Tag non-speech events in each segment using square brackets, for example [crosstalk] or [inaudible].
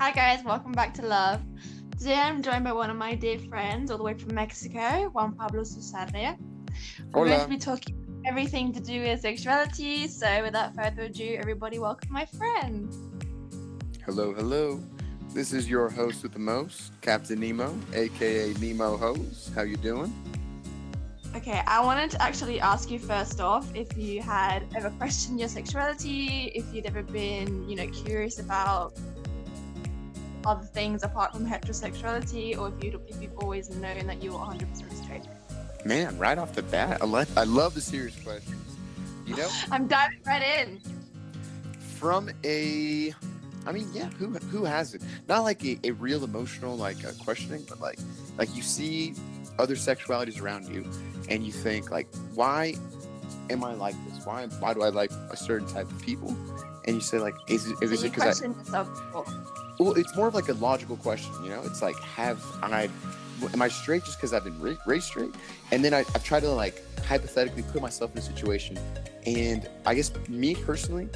Hi guys, welcome back to Love. Today I'm joined by one of my dear friends all the way from Mexico, Juan Pablo Susarre. We're going to be talking everything to do with sexuality, so without further ado, everybody welcome my friend. Hello, hello. This is your host with the most, Captain Nemo, aka Nemo Hose. How you doing? Okay, I wanted to actually ask you first off if you had ever questioned your sexuality, if you'd ever been, you know, curious about other things apart from heterosexuality, or if you if you've always known that you were 100% straight. Man, right off the bat, I, like, I love the serious questions. You know, [laughs] I'm diving right in. from a, I mean, yeah, who who has it? Not like a, a real emotional like uh, questioning, but like like you see other sexualities around you, and you think like, why am I like this? Why why do I like a certain type of people? And you say like, is it, is it because I yourself. Well, it's more of like a logical question, you know. It's like, have I, am I straight just because I've been ra- raised straight? And then I, I've tried to like hypothetically put myself in a situation, and I guess me personally,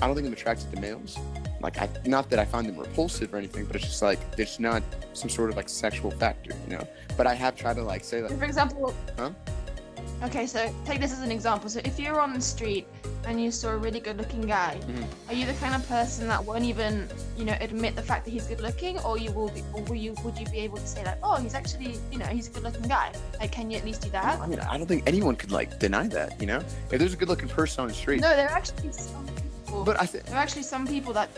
I don't think I'm attracted to males. Like, I not that I find them repulsive or anything, but it's just like there's not some sort of like sexual factor, you know. But I have tried to like say So like, for example, Huh? Okay, so take this as an example. So if you're on the street and you saw a really good-looking guy, Mhm. are you the kind of person that won't even, you know, admit the fact that he's good-looking, or you will be, or will you, would you be able to say like, oh, he's actually, you know, he's a good-looking guy? Like, can you at least do that? I mean, I don't think anyone could like deny that, you know. If there's a good-looking person on the street, No, there are actually some people. but I think there are actually some people that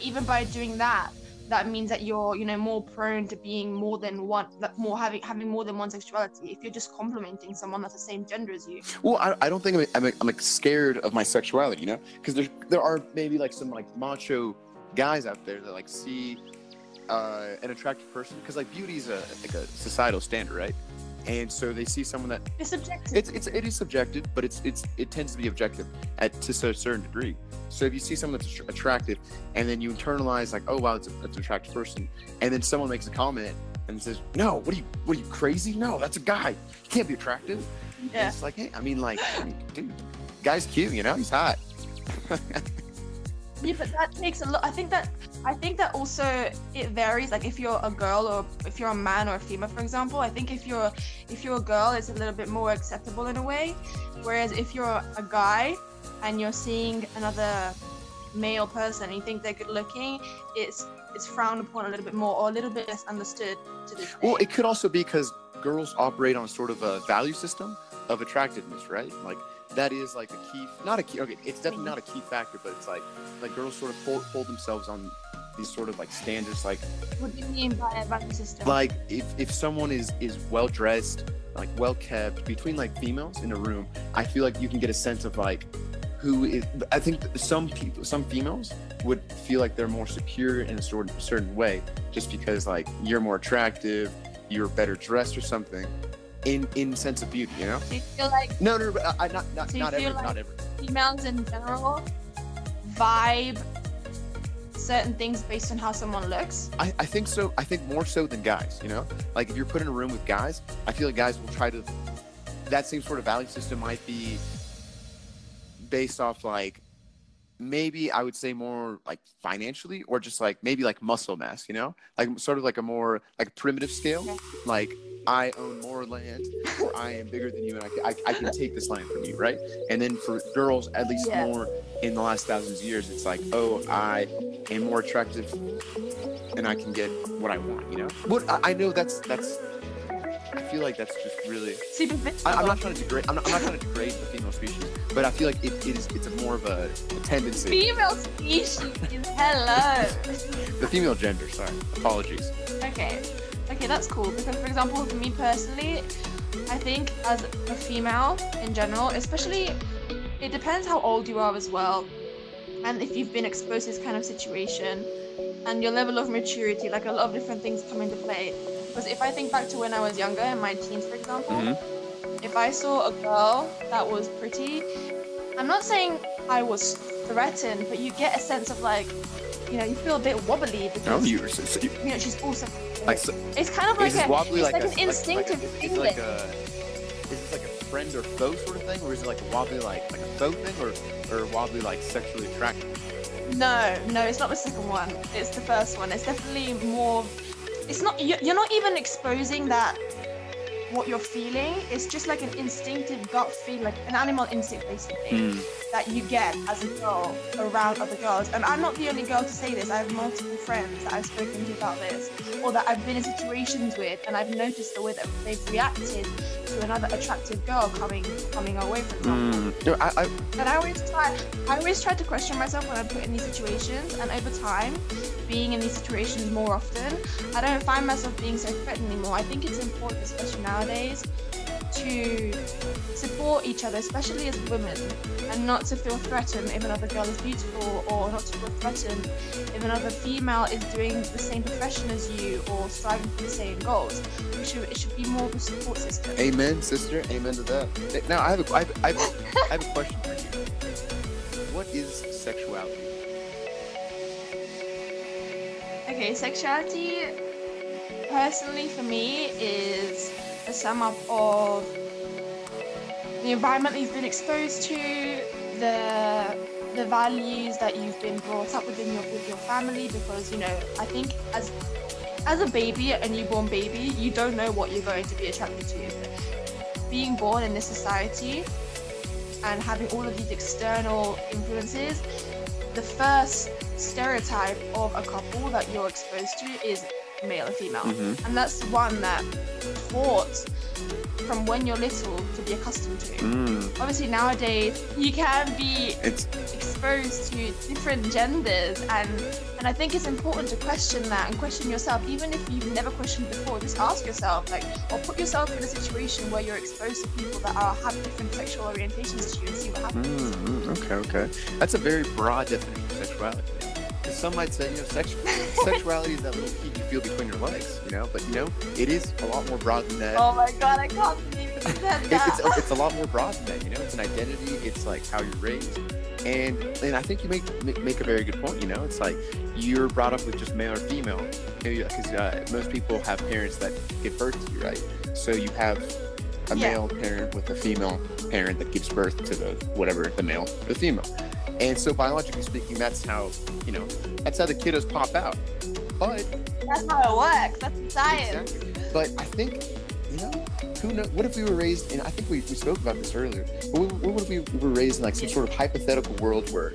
even by doing that that means that you're you know more prone to being more than one like more having having more than one sexuality if you're just complimenting someone that's the same gender as you Well, I, I don't think I'm, I'm, I'm like scared of my sexuality, you know, because there there are maybe like some like macho guys out there that like see uh, an attractive person because like beauty is a like a societal standard, right? And so they see someone that it's subjective it's it's it is subjective, but it's it's it tends to be objective at to a certain degree. So if you see someone that's attractive, and then you internalize like, oh wow, it's, a, it's an attractive person, and then someone makes a comment and says, no, what are you what are you crazy? No, that's a guy. He can't be attractive. And It's like, hey, I mean, like, I mean, dude, guy's cute, you know, he's hot. [laughs] yeah but that takes a lot i think that i think that also it varies like if you're a girl or if you're a man or a female for example i think if you're if you're a girl it's a little bit more acceptable in a way whereas if you're a guy and you're seeing another male person and you think they're good looking it's it's frowned upon a little bit more or a little bit less understood to this well, day. it could also be because girls operate on sort of a value system of attractiveness, right? Like that is like a key, not a key. Okay, it's definitely not a key factor, but it's like like girls sort of hold, hold themselves on these sort of like standards, like what do you mean by a value system like if if someone is is well dressed, like well kept, between like females in a room, I feel like you can get a sense of like who is. I think some people, some females would feel like they're more secure in a sort certain way, just because like you're more attractive, you're better dressed or something, in in sense of beauty, you know. do you feel like No, no, no but uh, I, not not not feel ever, like- not ever. females in general vibe certain things based on how someone looks I, I think so. I think more so than guys. You know, like if you're put in a room with guys, I feel like guys will try to. That same sort of value system might be based off like maybe I would say more like financially or just like maybe like muscle mass. You know, like sort of like a more like primitive scale. Like I own more land, or I am bigger than you, and I, I, I can take this land from you, right? And then for girls, at least Yeah. more in the last thousands of years, it's like, oh, I am more attractive and I can get what I want, you know. But I, I know that's that's. I feel like that's just really. superficial I, I'm not trying to degrade. I'm not, I'm not trying to degrade the female species, but I feel like it, it is. It's a more of a, a tendency. female species hello [laughs] The female gender. Sorry. Apologies. okay okay that's cool. Because for example for me personally i think as a female in general especially it depends how old you are as well. And if you've been exposed to this kind of situation and your level of maturity like a lot of different things come into play. Because if i think back to when i was younger in my teens for example Mhm. if I saw a girl that was pretty, I'm not saying I was threatened, but you get a sense of like, you know, you feel a bit wobbly because oh, No, you. So, so you you know she's also. like. So, It's kind of like a, wobbly it's like, like, a, an instinctive like, like, feeling. is it like a? Is this like a friend or foe sort of thing, or is it like a wobbly like like a foe thing, or or wobbly like sexually attractive? No, no, it's not the second one. It's the first one. It's definitely more. It's not. You're not even exposing that what you're feeling. It's just like an instinctive gut feel, like an animal instinct, basically, hmm. that you get as a girl around other girls. And I'm not the only girl to say this. I have multiple friends that I've spoken to about this, or that I've been in situations with, and I've noticed the way that they've reacted to another attractive girl coming coming away from them. Hmm. No, I, I, And I always try, I always try to question myself when I'm put in these situations. And over time, being in these situations more often, I don't find myself being so threatened anymore. I think it's important, especially nowadays, to support each other, especially as women, and not to feel threatened if another girl is beautiful, or not to feel threatened if another female is doing the same profession as you or striving for the same goals. It should, it should be more of a support system. amen, sister. Amen to that. Now, I have a, I have, I have, I have a question for you. What is sexuality? Okay, sexuality, personally for me, is a sum up of the environment that you've been exposed to, the the values that you've been brought up within your with your family. Because you know, I think as as a baby, a newborn baby, you don't know what you're going to be attracted to. Being born in this society and having all of these external influences, the first stereotype of a couple that you're exposed to is male and female. Mhm. And that's the one that taught from when you're little to be accustomed to. Mm, Obviously, nowadays you can be it's exposed to different genders, and and I think it's important to question that and question yourself, even if you've never questioned before. Just ask yourself, like, or put yourself in a situation where you're exposed to people that are have different sexual orientations to you, and see what happens. Mm, okay, okay. That's a very broad definition of sexuality. Because some might say, you know, sex- [laughs] sexuality is that little heat you feel between your legs, you know. But you know, it is a lot more broad than that. Oh my god, I can't believe you said that. it's, it's a lot more broad than that, you know. It's an identity. It's like how you're raised, and and I think you make make- make a very good point. You know, it's like you're brought up with just male or female, because uh, most people have parents that give birth to you, right? So you have a Yeah. male parent with a female parent that gives birth to the whatever the male or the female, and so biologically speaking, that's how you know that's how the kiddos pop out. But That's how it works. That's science. Exactly. But I think, you know, who knows? What if we were raised in? I think we, we spoke about this earlier. But what, what if we were raised in like some sort of hypothetical world where,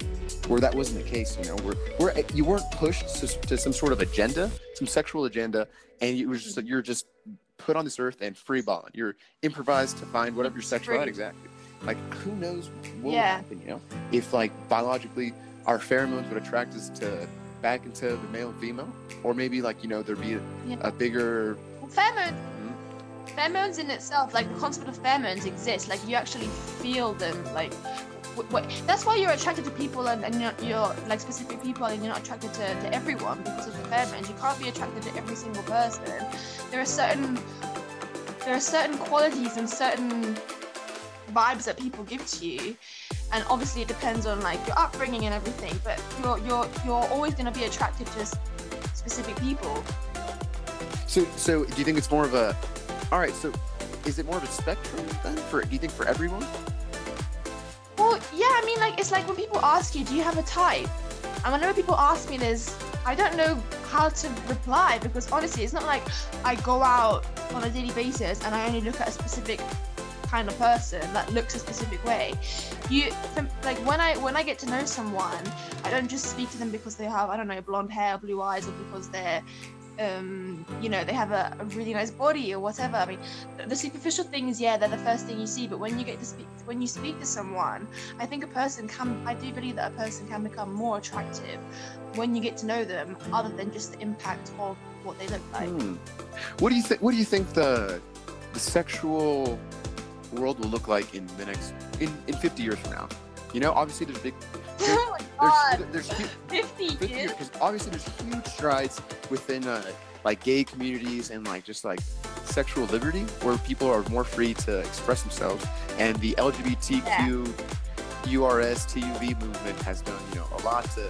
where that wasn't the case? You know, where where eh, you weren't pushed to, to some sort of agenda, some sexual agenda, and you were just you're just put on this earth and free balling. You're improvised to find whatever your sexuality Free. exactly. Like who knows what Yeah. would happen? You know, if like biologically our pheromones would attract us to back into the male and female, or maybe like you know there'd be a, Yeah. a bigger Well, pheromones, hmm? pheromones in itself, like the concept of pheromones exists. Like you actually feel them. Like that's why you're attracted to people and, and you're, you're like specific people and you're not attracted to, to everyone because of the pheromones. You can't be attracted to every single person. There are certain there are certain qualities and certain vibes that people give to you and obviously it depends on like your upbringing and everything but you're you're you're always going to be attracted to specific people So, so do you think it's more of a? All right. So, is it more of a spectrum then? For do you think for everyone? Well, yeah, I mean, like, it's like when people ask you, do you have a type? And whenever people ask me this, I don't know how to reply because honestly, it's not like I go out on a daily basis and I only look at a specific kind of person that looks a specific way. You, like, when I when I get to know someone, I don't just speak to them because they have I don't know blonde hair, blue eyes, or because they're um, you know, they have a, a really nice body or whatever. I mean, the superficial things, yeah, they're the first thing you see. But when you get to speak, when you speak to someone, I think a person can. I do believe that a person can become more attractive when you get to know them, other than just the impact of what they look like. Hmm. What do you think? What do you think the the sexual world will look like in the next in, in 50 years from now? You know, obviously there's big [laughs] oh my there's god, there's huge, [laughs] 50 50 years. because obviously there's huge strides within uh, like gay communities and like just like sexual liberty where people are more free to express themselves and the LGBTQ URS TUV movement has done you know a lot to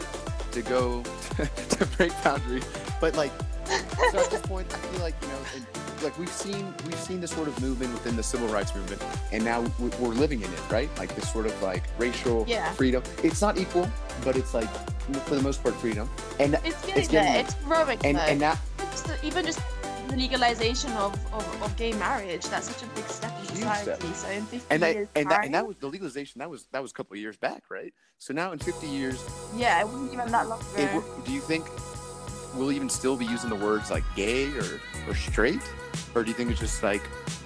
to go [laughs] to break boundaries but like so at this point, I feel like you know, and, like we've seen we've seen this sort of movement within the civil rights movement, and now we- we're living in it, right? Like this sort of like racial Yeah. freedom. It's not equal, but it's like for the most part freedom. And It's getting It's getting there. It's growing. and and the- even just the legalization of, of, of gay marriage, that's such a big step in society. step. So in 50 and that years and that and that was the legalization. That was that was a couple of years back, right? So now in 50 years, yeah, it wasn't even that long ago. it, do you think we'll even still be using the words like gay or or straight, or do you think it's just like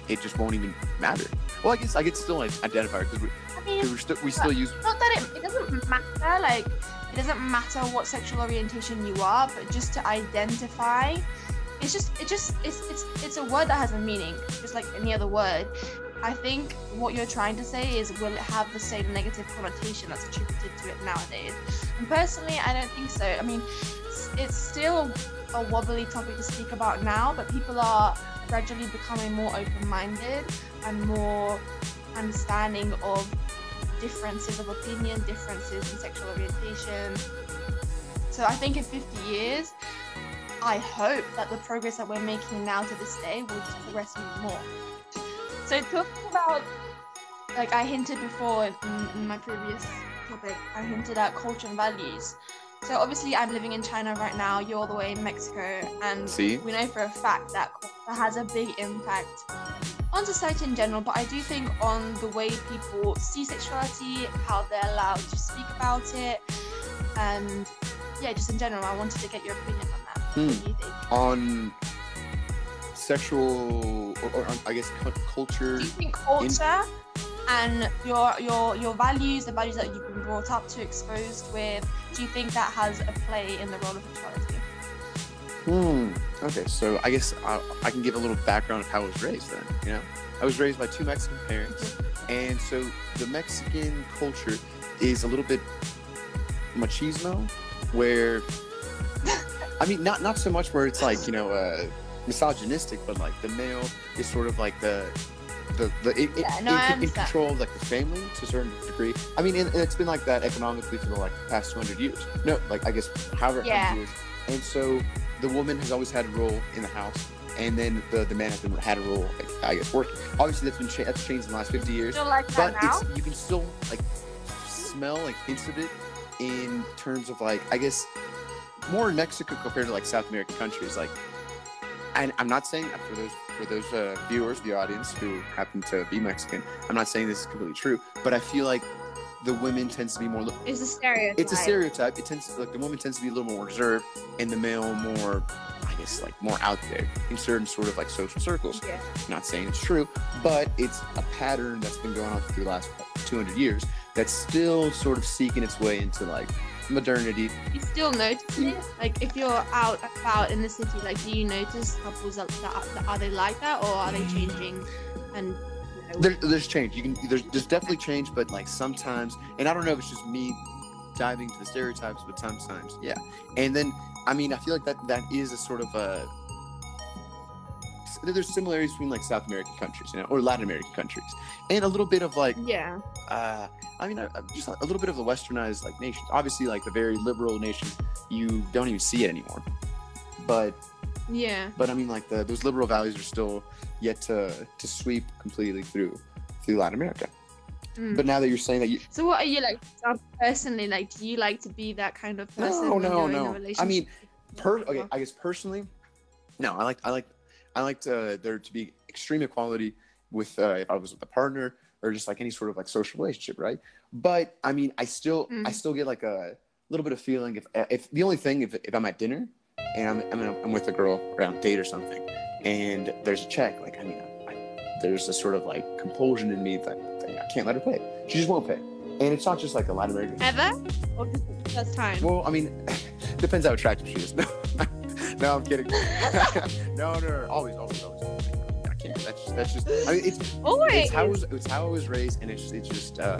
it just won't even matter? Well, I guess I could still like, identify because we, I mean, still we still use not that it, it doesn't matter like it doesn't matter what sexual orientation you are but just to identify it's just it just it's it's it's a word that has a meaning just like any other word. I think what you're trying to say is will it have the same negative connotation that's attributed to it nowadays? And personally i don't think so. I mean it's, it's still a wobbly topic to speak about now but people are gradually becoming more open-minded and more understanding of differences of opinion, differences in sexual orientation. So I think in 50 years, I hope that the progress that we're making now to this day will just progress even more. So talking about, like I hinted before in, in my previous topic, I hinted at culture and values. So obviously I'm living in China right now, you're all the way in Mexico, and See? we know for a fact that culture has a big impact on society in general, but I do think on the way people see sexuality, how they're allowed to speak about it, and yeah, just in general, I wanted to get your opinion on that. Hmm. What do you think? on sexual or, or on, I guess culture. Do you think culture and your your your values, the values that you've been brought up to, exposed with, do you think that has a play in the role of sexuality? Hmm. Okay, so I guess I, I can give a little background of how I was raised. Then you know, I was raised by two Mexican parents, and so the Mexican culture is a little bit machismo, where I mean, not not so much where it's like you know uh, misogynistic, but like the male is sort of like the the, the it, it- Yeah, no, in, I in understand. control of like the family to a certain degree. I mean, and, it's been like that economically for the like past 200 years. No, like I guess however Yeah. years. And so the woman has always had a role in the house, and then the, the man has been had a role, like, I guess, working. Obviously, that's been cha- that's changed in the last 50 years, like but you can still like smell like hints of it in terms of like I guess more in Mexico compared to like South American countries. Like, and I'm not saying for those for those uh, viewers, the audience who happen to be Mexican. I'm not saying this is completely true, but I feel like the women tends to be more. It's a stereotype. It's a stereotype. It tends to like the woman tends to be a little more reserved, and the male more, I guess, like more out there in certain sort of like social circles. Yeah. Not saying it's true, but it's a pattern that's been going on for the last 200 years that's still sort of seeking its way into like modernity. You still notice it? Like if you're out about in the city, like do you notice couples that, that, are they like that or are they changing? And you know, There, there's change. You can there's, there's definitely change, but like sometimes, and I don't know if it's just me diving to the stereotypes, but sometimes, yeah. And then, I mean, I feel like that that is a sort of a there's similarities between like South American countries, you know, or Latin American countries, and a little bit of like yeah. uh, I mean, uh, just a little bit of the westernized like nations. Obviously, like the very liberal nation, you don't even see it anymore. But Yeah. but I mean, like the those liberal values are still yet to to sweep completely through through Latin America. Mm. But now that you're saying that you So what are you like personally? Like, do you like to be that kind of person? no no in a no, I mean, per okay, I guess personally, no, I like I like I like to, there to be extreme equality with uh, if I was with a partner or just like any sort of like social relationship, right? But I mean, I still I Mhm. still get like a little bit of feeling if if the only thing if, if I'm at dinner and I'm I'm, I'm with a girl or on date or something and there's a check, like I mean, I, there's a sort of like compulsion in me that, that I can't let her pay. She just won't pay, and it's not just like a Latin American. ever or just time? Well, I mean, [laughs] depends how attractive she is. [laughs] No, I'm kidding. [laughs] no, no, no, always, always, always. I can't. That's that's just. I mean, it's Always. it's how I was it's how I was raised, and it's it's just. uh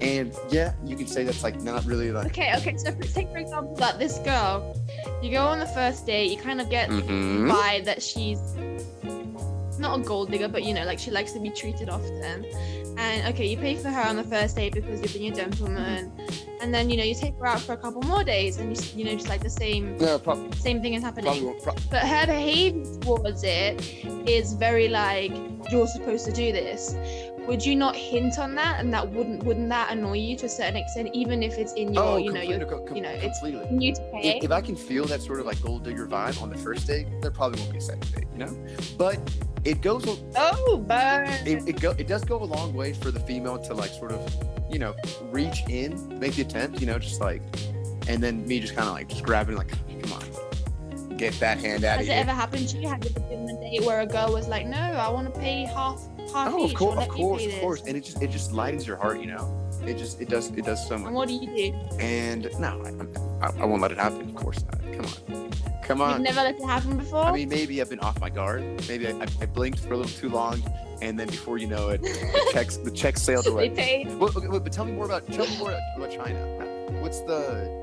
And yeah, you can say that's like not really like. Okay, okay. So for, take for example that this girl, you go on the first date, you kind of get Mhm. vibe that she's not a gold digger, but you know, like she likes to be treated often. And okay, you pay for her on the first date because you've been a gentleman, and then you know you take her out for a couple more days, and you, you know just like the same No, prob- same thing is happening. won't. But her behavior towards it is very like you're supposed to do this. Would you not hint on that, and that wouldn't wouldn't that annoy you to a certain extent, even if it's in your oh, you know your completely, co- you know, it's- completely. new to pay? if, if I can feel that sort of like gold digger vibe on the first date, there probably won't be a second date, you know. But it goes, Oh, burn! it it, go, it does go a long way for the female to like sort of, you know, reach in, make the attempt, you know, just like, and then me just kind of like just grabbing like, come on, get that hand out Has it here. ever happened to you? Have you ever been on a date where a girl was like, "No, I want to pay half half Oh, each"? of course, of course, of course, and it just it just lightens your heart, you know. It just it does it does so much. And what do you do? And no, I, I, I won't let it happen. Of course not. Come on, come on. You've never let it happen before. I mean, maybe I've been off my guard. Maybe I, I, I blinked for a little too long, and then before you know it, the [laughs] checks the checks sailed they away. paid. Well, okay, wait, but tell me more about tell me more about China. What's the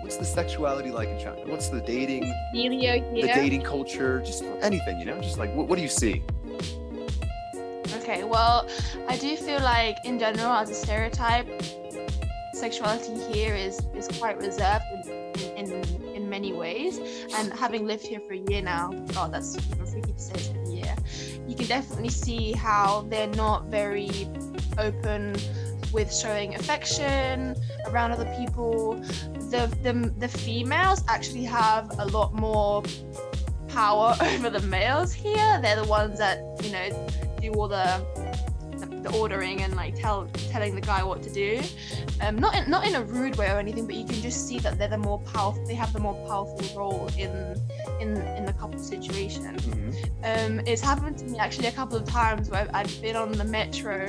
what's the sexuality like in China? What's the dating Helio the dating culture? Just anything, you know? Just like what, what do you see? Okay, well, I do feel like in general, as a stereotype, sexuality here is is quite reserved in in, in many ways. And having lived here for a year now, God, that's freaky to say it's a year. You can definitely see how they're not very open with showing affection around other people. The the the females actually have a lot more power [laughs] over the males here. They're the ones that you know do all the the, ordering and like tell telling the guy what to do. Um, not in, not in a rude way or anything, but you can just see that they're the more powerful. They have the more powerful role in in in the couple situation. Um, it's happened to me actually a couple of times where I've been on the metro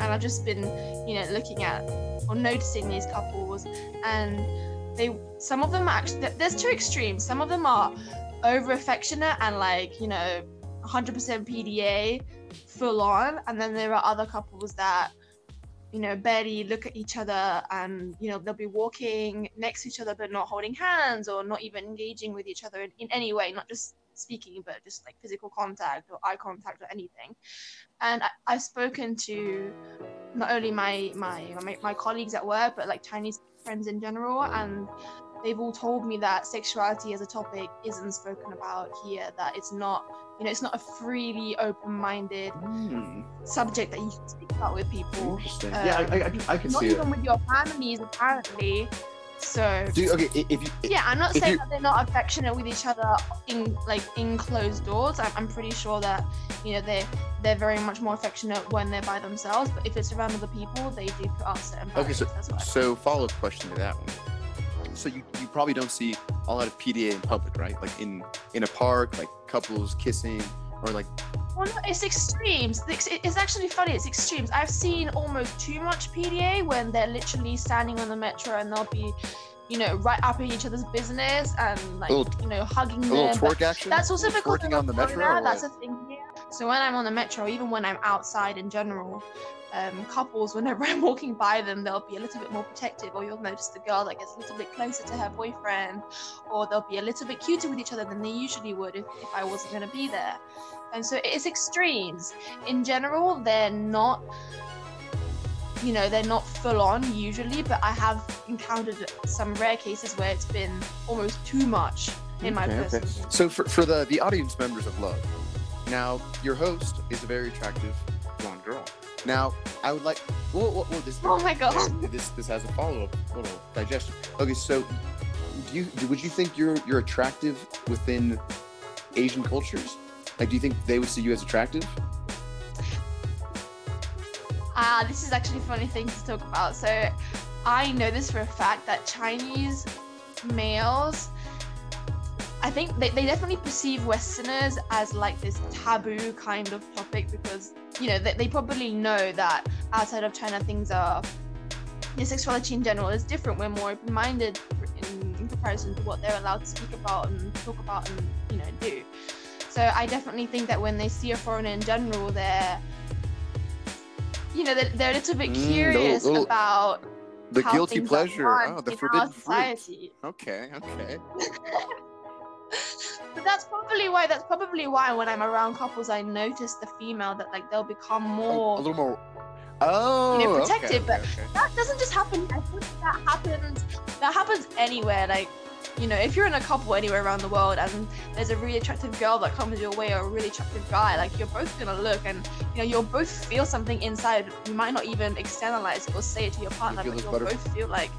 and I've just been, you know, looking at or noticing these couples, and they some of them actually there's two extremes. Some of them are over affectionate and like you know 100% PDA full on, and then there are other couples that you know barely look at each other and you know they'll be walking next to each other but not holding hands or not even engaging with each other in, in any way not just speaking but just like physical contact or eye contact or anything. And I, i've spoken to not only my, my my my colleagues at work but like chinese friends in general. And they've all told me that sexuality as a topic isn't spoken about here that it's not you know it's not a freely open-minded Hmm, subject that you can speak about with people interesting. yeah, I, I, I, I can not see it. even with your families apparently so Do you, okay, if you yeah i'm not saying you- that they're not affectionate with each other in like in closed doors I'm, I'm pretty sure that you know they're they're very much more affectionate when they're by themselves but if it's around other people they do put up certain Okay, so boundaries, that's what I so follow up question to that one. So you, you probably don't see a lot of PDA in public, right? Like in in a park, like couples kissing, or like Well, no, it's extremes. It's, actually funny. It's extremes. I've seen almost too much PDA when they're literally standing on the metro and they'll be, you know, right up in each other's business and like, Little- you know, hugging a them. little but twerk action. That's also because twerking on the metro. That's a thing here. So when I'm on the metro, even when I'm outside in general, um, couples, whenever [laughs] I'm walking by them, they'll be a little bit more protective, or you'll notice the girl that gets a little bit closer to her boyfriend, or they'll be a little bit cuter with each other than they usually would if, if I wasn't going to be there. And so it's extremes. In general, they're not, you know, they're not full on usually, but I have encountered some rare cases where it's been almost too much in my Okay, okay. personal opinion. So for, for the the audience members of Love, now your host is a very attractive blonde girl. Now I would like. Well, well, well this. Oh my god. This this has a follow up little digestion. Okay, so do you would you think you're you're attractive within Asian cultures? Like, do you think they would see you as attractive? Ah, this is actually a funny thing to talk about. So, I know this for a fact that Chinese males, I think they, they definitely perceive Westerners as like this taboo kind of topic because, you know, they, they probably know that outside of China, things are, your sexuality in general is different. We're more open minded in, in comparison to what they're allowed to speak about and talk about and, you know, do. So, I definitely think that when they see a foreigner in general, they're you know, they're, they're a little bit Mm, little- curious little- about The guilty pleasure. Oh, the forbidden fruit. Okay, okay. [laughs] [laughs] but that's probably why. That's probably why when I'm around couples, I notice the female that like they'll become A, more. a little more. Oh, You know, oh, okay, protective, okay, but- okay. that doesn't just happen. I think that happens. That happens anywhere. Like, you know, if you're in a couple anywhere around the world and there's a really attractive girl that comes your way or a really attractive guy, like you're both gonna look and you know you'll both feel something inside. You might not even externalize it or say it to your partner, feel but you'll butter- both feel like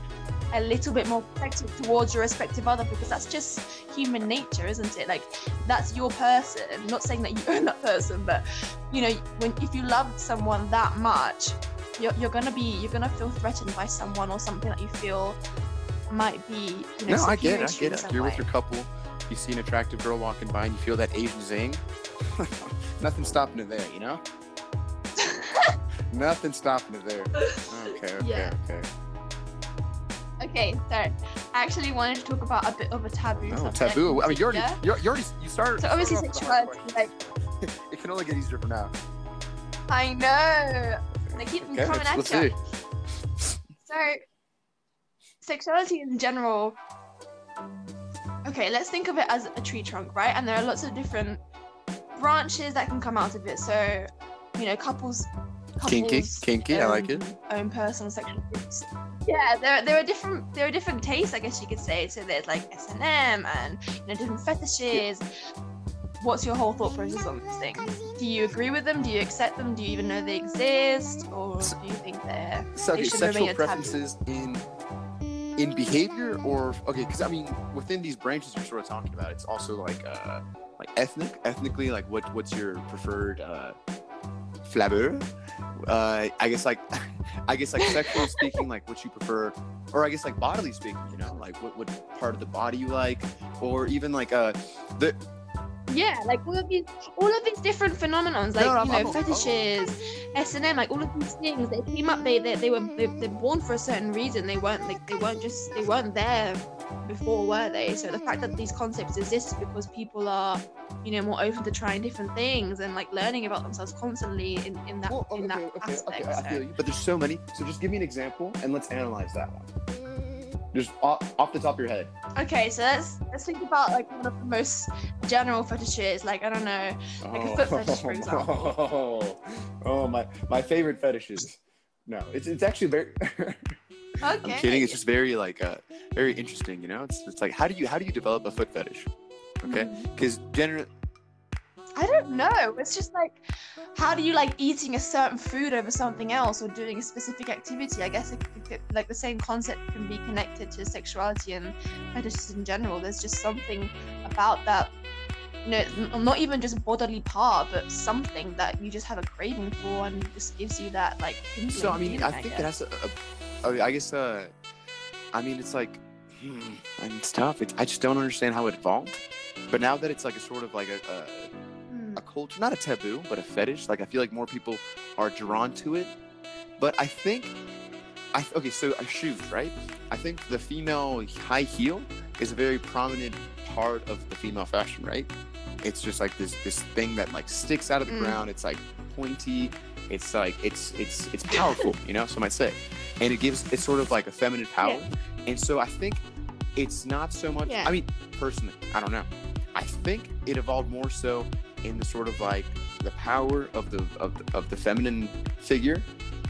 a little bit more protective towards your respective other because that's just human nature, isn't it? Like that's your person. I'm not saying that you [laughs] own that person, but you know, when if you love someone that much, you're, you're gonna be you're gonna feel threatened by someone or something that you feel might be you know No, I get it. I get it. You're with your couple. You see an attractive girl walking by, and you feel that Asian zing. [laughs] Nothing stopping it there, you know. [laughs] Nothing stopping it there. Okay, okay, Yeah. okay. Okay so i actually wanted to talk about a bit of a taboo Oh, subject taboo. I mean, you already, yeah? you already, you started. so obviously started off with the hard sexuality like [laughs] it can only get easier from now. i know they keep Okay, coming at let's you see. So, sexuality in general. Okay, let's think of it as a tree trunk, right? And there are lots of different branches that can come out of it. So, you know, couples. couples Kinky, kinky. I like it. own- Own personal sexual groups. Yeah, there, there are different there are different tastes, I guess you could say. So there's like S and M and you know different fetishes. What's your whole thought process on these things? Do you agree with them? Do you accept them? Do you even know they exist, or S- do you think they're So, They okay, sexual remain a taboo. preferences in in behavior, or okay, because I mean, within these branches you're sort of talking about, it's also like uh, like ethnic, ethnically, like what what's your preferred uh, flavor? Uh, I guess like I guess like sexually speaking, like what you prefer, or I guess like bodily speaking, you know, like what what part of the body you like, or even like uh the Yeah, like all of these, all of these different phenomenons, like No, I'm- you know, I'm- I'm- fetishes, S and M, like all of these things, they came up. They they, they were they, they're born for a certain reason. They weren't like they weren't just they weren't there before, were they? So the fact that these concepts exist is because people are, you know, more open to trying different things and like learning about themselves constantly in in that Well, in that okay, okay, aspect. okay, I so. feel you. But there's so many. So just give me an example and let's analyze that one. Just off, off the top of your head. Okay, so let's let's think about like one of the most general fetishes, like I don't know, Like a foot fetish, for example. Oh, [laughs] oh my my favorite fetishes. No, it's it's actually very. [laughs] Okay. I'm kidding. It's just very like uh very interesting. You know, it's it's like how do you how do you develop a foot fetish? Okay, Mm. because generally I don't know. It's just like, how do you like eating a certain food over something else or doing a specific activity? I guess it, it, like the same concept can be connected to sexuality and fetishes in general. There's just something about that, you know, not even just bodily part, but something that you just have a craving for and just gives you that like. So I mean, feeling, I think it guess. has a, a, a. I guess uh, I mean it's like, hmm, I it's tough. It's, I just don't understand how it evolved. But now that it's like a sort of like a, a Hmm. a culture, not a taboo, but a fetish. Like I feel like more people are drawn to it. But I think, I okay, so a shoes, right? I think the female high heel is a very prominent part of the female fashion, right? It's just like this this thing that like sticks out of the Mm. ground. It's like pointy. It's like it's it's it's powerful, you know. Some might say, and it gives it's sort of like a feminine power. And so I think it's not so much. Yeah. I mean, personally, I don't know. I think it evolved more so in the sort of like the power of the of the, of the feminine figure,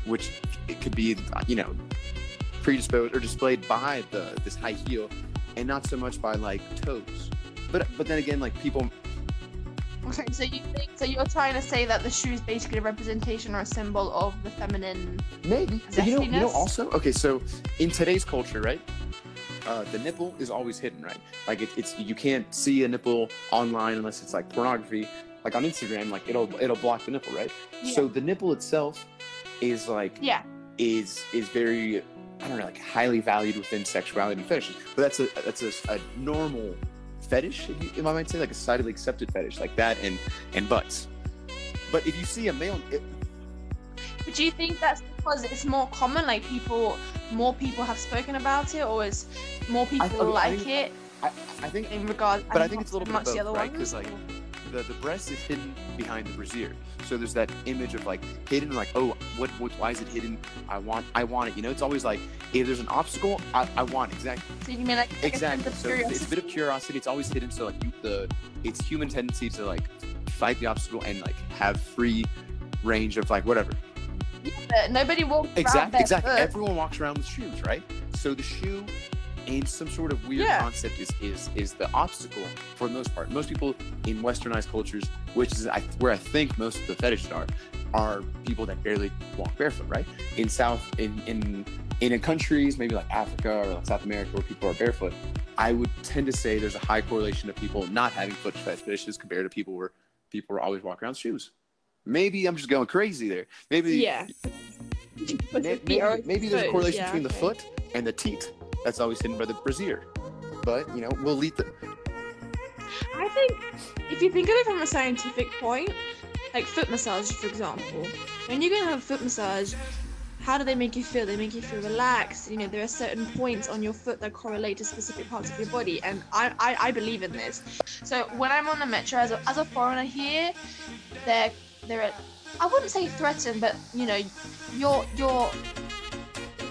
which it could be you know predisposed or displayed by the this high heel, and not so much by like toes. But but then again, like people Okay, so you think so? You're trying to say that the shoe is basically a representation or a symbol of the feminine. Maybe. You know, you know also, okay, so in today's culture, right? Uh, the nipple is always hidden, right? Like it, it's you can't see a nipple online unless it's like pornography. Like on Instagram, like it'll it'll block the nipple, right? So the nipple itself is like Yeah. is is very I don't know like highly valued within sexuality and fetishes. But that's a that's a, a normal fetish, if, you, I might say, like a societally accepted fetish, like that and and butts. But if you see a male, it, But do you think that's because it's more common? Like people, more people have spoken about it, or is more people I like think- it I, I think in regard? But I think it's a little bit much the both, other right? 'Cause, ones? like, the, the breast is hidden behind the brassiere. So there's that image of like hidden, like, oh, what, what why is it hidden? I want I want it. You know, it's always like if there's an obstacle, I, I want it. exactly. So you mean like like a sense Exactly. So it's a bit of curiosity. It's always hidden. So like you, the it's human tendency to like fight the obstacle and like have free range of like whatever. But Nobody walks around Exactly. Exactly. barefoot. Everyone walks around with shoes, right? So the shoe, in some sort of weird Yeah. concept, is is is the obstacle for the most part. Most people in westernized cultures, which is I, where I think most of the fetishes are, are people that barely walk barefoot, right? In South, in in in countries maybe like Africa or like South America where people are barefoot, I would tend to say there's a high correlation of people not having foot fetishes compared to people where people are always walking around with shoes. Maybe I'm just going crazy there. Maybe Yeah. [laughs] May- Maybe, maybe there's a correlation yeah, between the okay. foot and the teat. That's always hidden by the brassiere. But you know, we'll leave the. I think if you think of it from a scientific point, like foot massage, for example, when you're gonna have a foot massage, how do they make you feel? They make you feel relaxed. You know, there are certain points on your foot that correlate to specific parts of your body, and I, I, I believe in this. So when I'm on the metro as a, as a foreigner here, they're they're I wouldn't say threatened, but you know, you're you're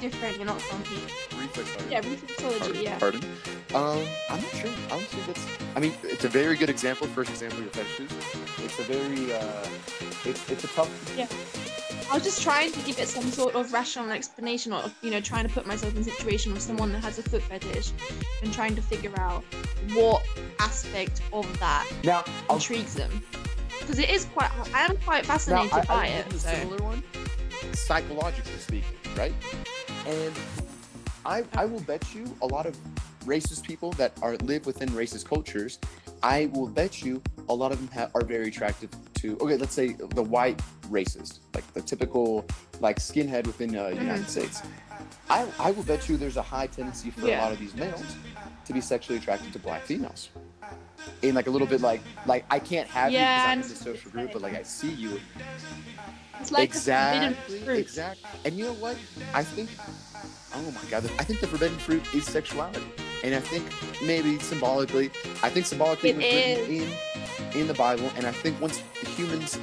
different. You're not. Reflexology. Yeah, reflexology. Yeah. Pardon. Um, I'm not sure. I don't think that's. I mean, it's a very good example. First example of your fetishes. It's a very. Uh, it's it's a tough. Yeah. I was just trying to give it some sort of rational explanation, or you know, trying to put myself in a situation of someone that has a foot fetish, and trying to figure out what aspect of that Now, I'll, intrigues them. Because it is quite, I am quite now fascinated I, by I it. will give you a So. similar one. Psychologically speaking, right? And I I will bet you a lot of racist people that are live within racist cultures. I will bet you a lot of them ha- are very attractive to. Okay, let's say the white racist, like the typical like skinhead within uh, United States. I I will bet you there's a high tendency for a lot of these males to be sexually attracted to black females. In like a little bit like like I can't have Yeah, you because I'm in know this what you're social group, but like I see you It's like exactly, the exactly. And you know what? I think, oh my god, I think the forbidden fruit is sexuality, and I think maybe symbolically, I think symbolically It was written in in the Bible, and I think once humans,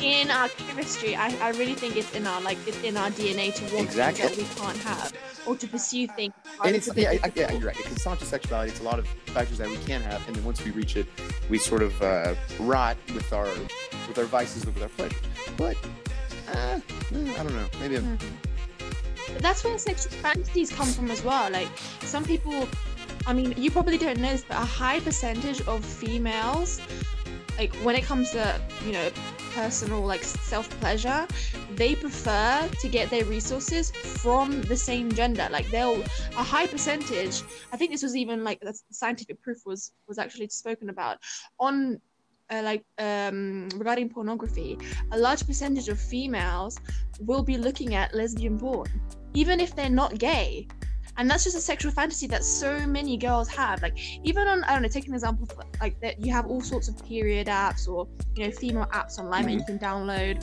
In our chemistry, I, I really think it's in our like it's in our DNA to want Exactly. things that we can't have, or to pursue things. and it's yeah, I, I, yeah, you're right. Because it's not just sexuality; it's a lot of factors that we can have, and then once we reach it, we sort of uh, rot with our with our vices, with our pleasures. But uh, eh, I don't know. Maybe I'm, But that's where sexual fantasies come from as well. Like some people, I mean, you probably don't know this, but a high percentage of females, like when it comes to you know personal like self pleasure, they prefer to get their resources from the same gender. Like they'll a high percentage. I think this was even like the scientific proof was was actually spoken about on. Uh, like um, regarding pornography, a large percentage of females will be looking at lesbian porn, even if they're not gay. And that's just a sexual fantasy that so many girls have. Like even on I don't know, take an example of, like that you have all sorts of period apps or you know female apps online that you mm-hmm. can download.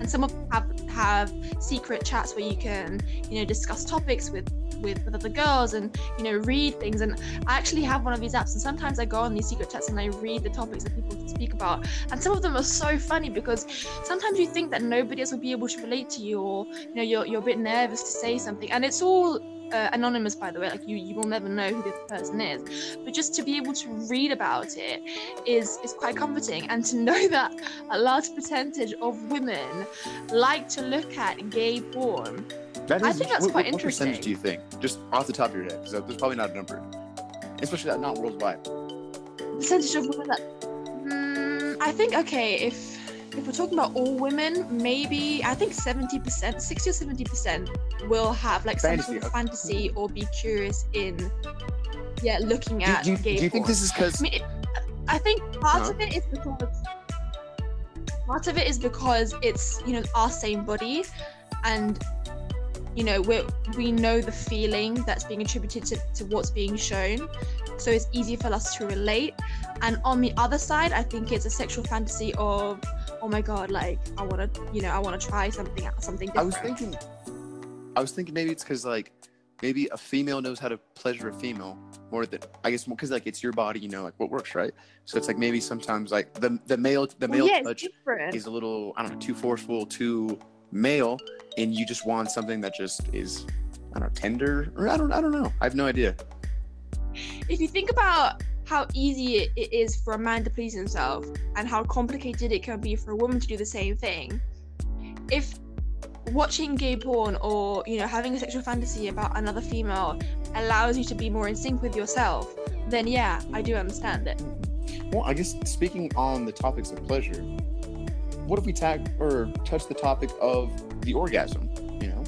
And some of them have have secret chats where you can you know discuss topics with with, with other girls and you know read things. And I actually have one of these apps and sometimes I go on these secret chats and I read the topics that people speak about. And some of them are so funny because sometimes you think that nobody else will be able to relate to you or you know you're, you're a bit nervous to say something. And it's all uh, anonymous by the way. Like you you will never know who this person is. But just to be able to read about it is is quite comforting. And to [laughs] know that a large percentage of women like to look at gay porn that I think that's what, quite what percentage do you think, just off the top of your head? Because there's probably not a number, especially that not worldwide. percentage of women that mm, I think okay if if we're talking about all women maybe I think 70% 60 or 70% will have like some Fantasy, sort of fantasy or be curious in yeah looking Do, at do, you- gay do you think this is because I mean, I think part Huh? of it is because part of it is because it's you know our same body, and you know we we know the feeling that's being attributed to, to what's being shown, so it's easy for us to relate. And on the other side, I think it's a sexual fantasy of oh my god, like I want to you know I want to try something out something different. I was thinking, I was thinking maybe it's because like maybe a female knows how to pleasure a female more than I guess because like it's your body, you know, like what works, right? So it's like maybe sometimes like the the male the male Well, yeah, touch different. is a little I don't know too forceful, too male, and you just want something that just is I don't know tender or I don't I don't know. I have no idea. if you think about how easy it, is for a man to please himself and how complicated it can be for a woman to do the same thing if watching gay porn or you know having a sexual fantasy about another female allows you to be more in sync with yourself then yeah i do understand it Well, I guess speaking on the topics of pleasure, what if we tag or touch the topic of the orgasm? You know,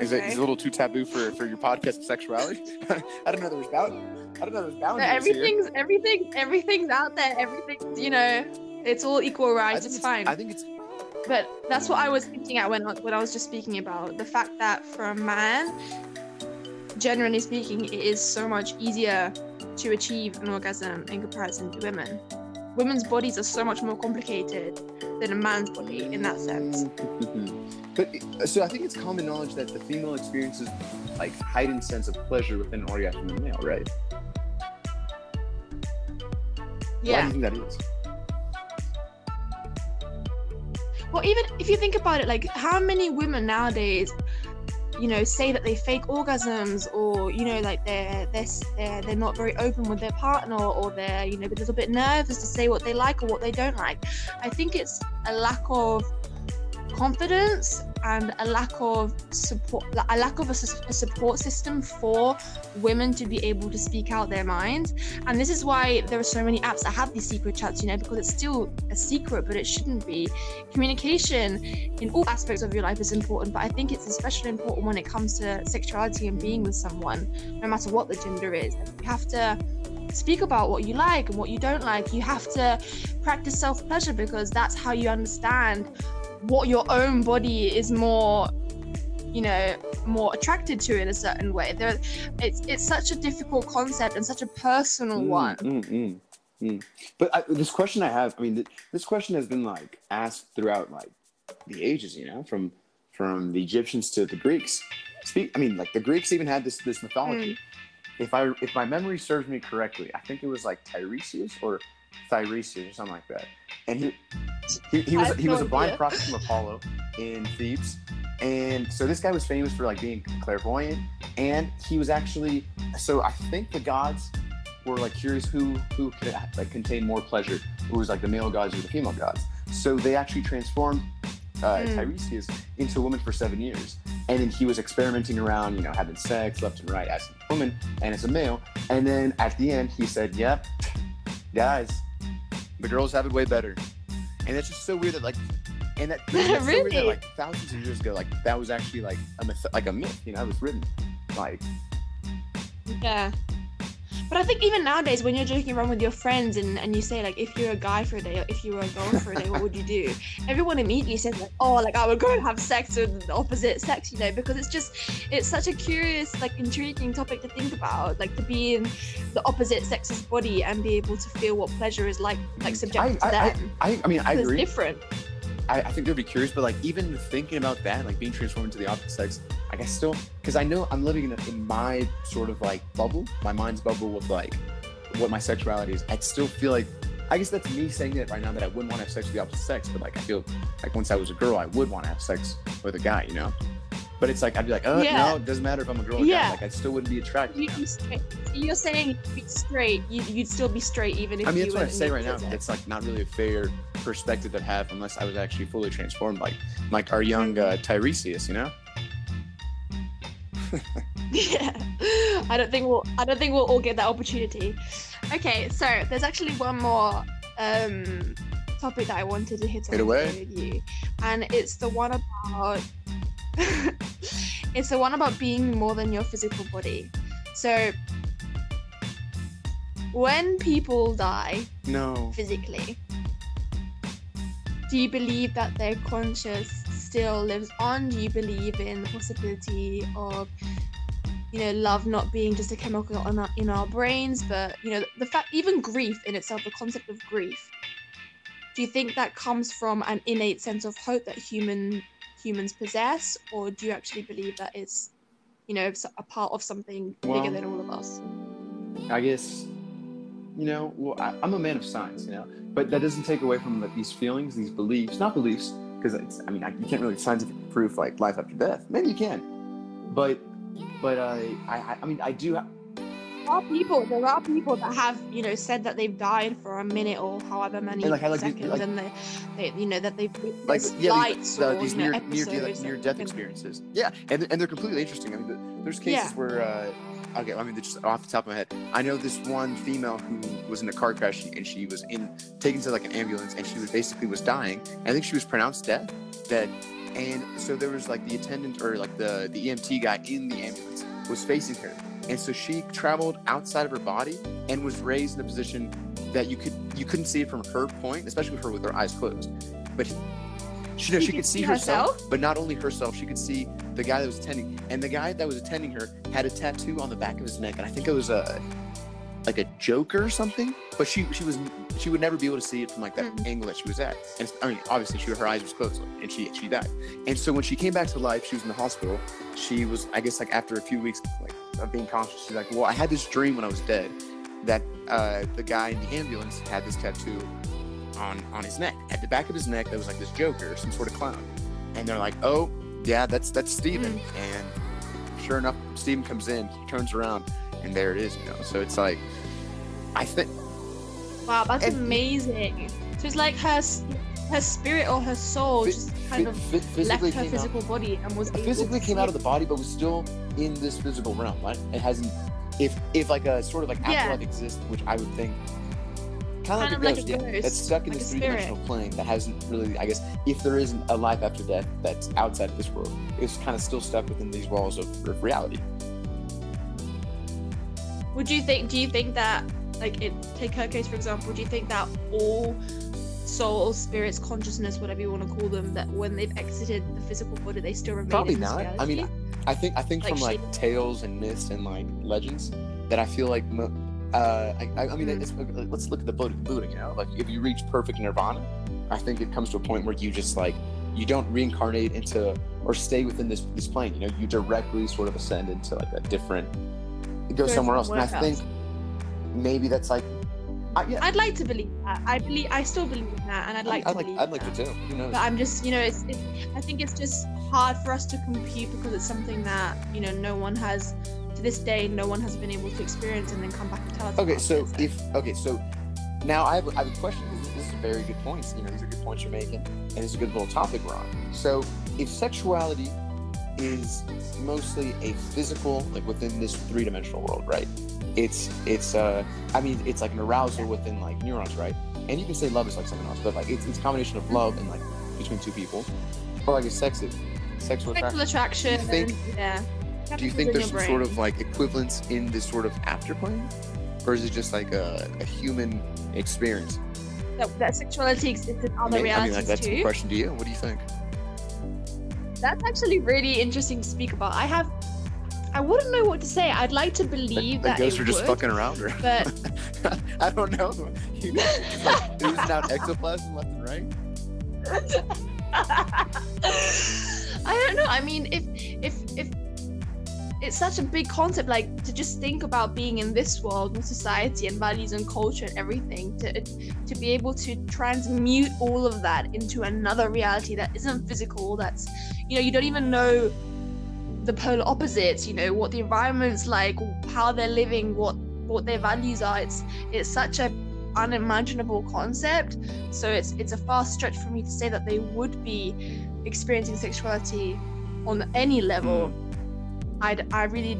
is, it, is it a little too taboo for, for your podcast sexuality? [laughs] I don't know there was bound. I don't know there was No, boundaries here. everything's everything everything's out there everything's you know it's all equal rights think it's fine I think it's But that's what I mm. was hinting at when when I was just speaking about the fact that for a man, generally speaking, it is so much easier to achieve an orgasm in comparison to women. Women's bodies are so much more complicated than a man's body in that sense. [laughs] but so I think it's common knowledge that the female experiences like heightened sense of pleasure within an orgasm in the male, right? Yeah. Why do you think that is? Well, even if you think about it, like how many women nowadays, you know, say that they fake orgasms, or you know, like they're they're they're, they're not very open with their partner, or they're you know a little bit nervous to say what they like or what they don't like. I think it's a lack of confidence and a lack of support, a lack of a, support system for women to be able to speak out their mind. And this is why there are so many apps that have these secret chats, you know, because it's still a secret, but it shouldn't be communication in all aspects of your life is important, but I think it's especially important when it comes to sexuality and being with someone, no matter what the gender is. You have to speak about what you like and what you don't like. You have to practice self pleasure because that's how you understand what your own body is more you know more attracted to in a certain way there it's it's such a difficult concept and such a personal one Mm, mm, mm. But I, this question I have, I mean, th- this question has been like asked throughout like the ages, you know, from from the Egyptians to the Greeks. Speak, I mean, like the Greeks even had this this mythology. If I if my memory serves me correctly, I think it was like Tiresias or Tiresias or something like that. And he he, he was he was a blind prophet from Apollo in Thebes. And so this guy was famous for like being clairvoyant, and he was actually so I think the gods were like curious who who could like contain more pleasure. who was like the male gods or the female gods. So they actually transformed uh, Mm. Tiresias into a woman for seven years, and then he was experimenting around, you know, having sex left and right as a woman and as a male. And then at the end, he said, "Yep, guys, the girls have it way better." And it's just so weird that like, and that [laughs] that's so weird that like thousands of years ago, like that was actually like a myth, like a myth, you know, it was written. Like, yeah but i think even nowadays when you're joking around with your friends and, and you say like if you're a guy for a day or if you were a girl for a day what would you do? Everyone immediately says like oh like i would go and have sex with the opposite sex you know because it's just it's such a curious like intriguing topic to think about like to be in the opposite sex's body and be able to feel what pleasure is like like subjected I, to I, them. I, I mean, I agree. It's different I, I think they'd be curious, but like even thinking about that, like being transformed into the opposite sex, I guess still, because I know I'm living in, a, in my sort of like bubble, my mind's bubble with like what my sexuality is. I still feel like, I guess that's me saying it right now that I wouldn't want to have sex with the opposite sex, but like I feel like once I was a girl, I would want to have sex with a guy, you know? But it's like, I'd be like, oh, Yeah. no, it doesn't matter if I'm a girl or Yeah. guy. Like I still wouldn't be attracted. you, you you're saying straight you, you'd still be straight even if I mean, you that's what were I say right now. sex. It's like not really a fair perspective to have unless I was actually fully transformed, like like our young uh, Tiresias, you know? [laughs] yeah i don't think we'll i don't think we'll all get that opportunity okay so there's actually one more um topic that i wanted to hit on with you and it's the one about [laughs] it's the one about being more than your physical body so when people die No. physically do you believe that their conscious still lives on do you believe in the possibility of you know love not being just a chemical on our, in our brains but you know the fact even grief in itself the concept of grief do you think that comes from an innate sense of hope that human humans possess or do you actually believe that it's you know a part of something Well- bigger than all of us. I guess, you know, well, I, I'm a man of science, you know, but that doesn't take away from like, these feelings, these beliefs, not beliefs, because I mean, I, you can't really scientifically prove like life after death. Maybe you can, but, but I, I, I mean, I do. Ha- are people. There are people that have you know said that they've died for a minute or however many And, like, like, seconds, like- and they, they, you know, that they've like yeah, these, uh, or these you know, near near episodes death, near death experiences. Yeah, and and they're completely interesting. I mean, there's cases Yeah. where. Uh, Okay, I mean, just off the top of my head, I know this one female who was in a car crash and she was in taken to like an ambulance and she was basically was dying. I think she was pronounced dead, dead. And so there was like the attendant or like the the EMT guy in the ambulance was facing her, and so she traveled outside of her body and was raised in a position that you could you couldn't see it from her point, especially with her with her eyes closed. But she, no, She she could see herself, herself? but not only herself, she could see the guy that was attending, and the guy that was attending her had a tattoo on the back of his neck, and I think it was a like a Joker or something. But she she was she would never be able to see it from like that Mhm. angle that she was at. And I mean, obviously, she her eyes was closed, and she she died. And so when she came back to life, she was in the hospital. She was, I guess, like after a few weeks like of being conscious, she's like, well, I had this dream when I was dead that uh, the guy in the ambulance had this tattoo on on his neck, at the back of his neck. That was like this Joker, some sort of clown. And they're like, oh, yeah, that's that's Steven. And sure enough, Steven comes in, he turns around, and there it is. You know, so it's like, I think. Wow, that's And- amazing. So it's like her her spirit or her soul Phy- just kind phy- of left her came out- physical body and was physically came out of the body, but was still in this physical realm. Right? It hasn't. If if like a sort of like Yeah. afterlife exists, which I would think, kind Kind of of like like a a ghost, that's stuck in like this three-dimensional plane that hasn't really. I guess if there isn't a life after death that's outside of this world, it's kind of still stuck within these walls of, of reality. Would you think? Do you think that, like, it, take her case for example? Do you think that all souls, spirits, consciousness, whatever you want to call them, that when they've exited the physical body, they still remain Probably not. I mean. I think I think Like from like tales and myths and like legends that I feel like mo- uh I, I I mean Mm. it's, let's look at the Buddha, Buddha you know like if you reach perfect nirvana I think it comes to a point where you just like you don't reincarnate into or stay within this this plane you know you directly sort of ascend into like a different go Go somewhere else and I think maybe that's like I, yeah I'd like to believe that. I believe. I still believe in that, and I'd like I'd to like believe I'd like to too who knows But I'm just, you know, it's, it's. I think it's just hard for us to compute because it's something that you know no one has, to this day, no one has been able to experience and then come back and tell us. Okay, so it, if okay, so now I have, I have a question. This, this is very good points. You know, these are good points you're making, and it's a good little topic we're on. So, if sexuality is mostly a physical, like within this three dimensional world, right? It's it's uh, I mean, it's like an arousal within like neurons, right? And you can say love is like something else, but like it's it's a combination of love and like between two people, or like a sex sexual sexual attraction. attraction. Do you think- yeah. Do you think there's some sort of like equivalence in this sort of afterplane, or is it just like a, a human experience? that, that sexuality exists in other I mean, I mean, like, that's a too? question to you. What do you think? That's actually really interesting to speak about. I have. I wouldn't know what to say. I'd like to believe the that ghosts are just would, fucking around, or but [laughs] I don't know. [laughs] You like oozing out ectoplasm left and right. [laughs] I don't know. I mean, if if if it's such a big concept, like to just think about being in this world and society and values and culture and everything, to to be able to transmute all of that into another reality that isn't physical. That's you know you don't even know the polar opposites. You know what the environment's like, how they're living, what what their values are. It's it's such a unimaginable concept so it's it's a fast stretch for me to say that they would be experiencing sexuality on any level i'd i really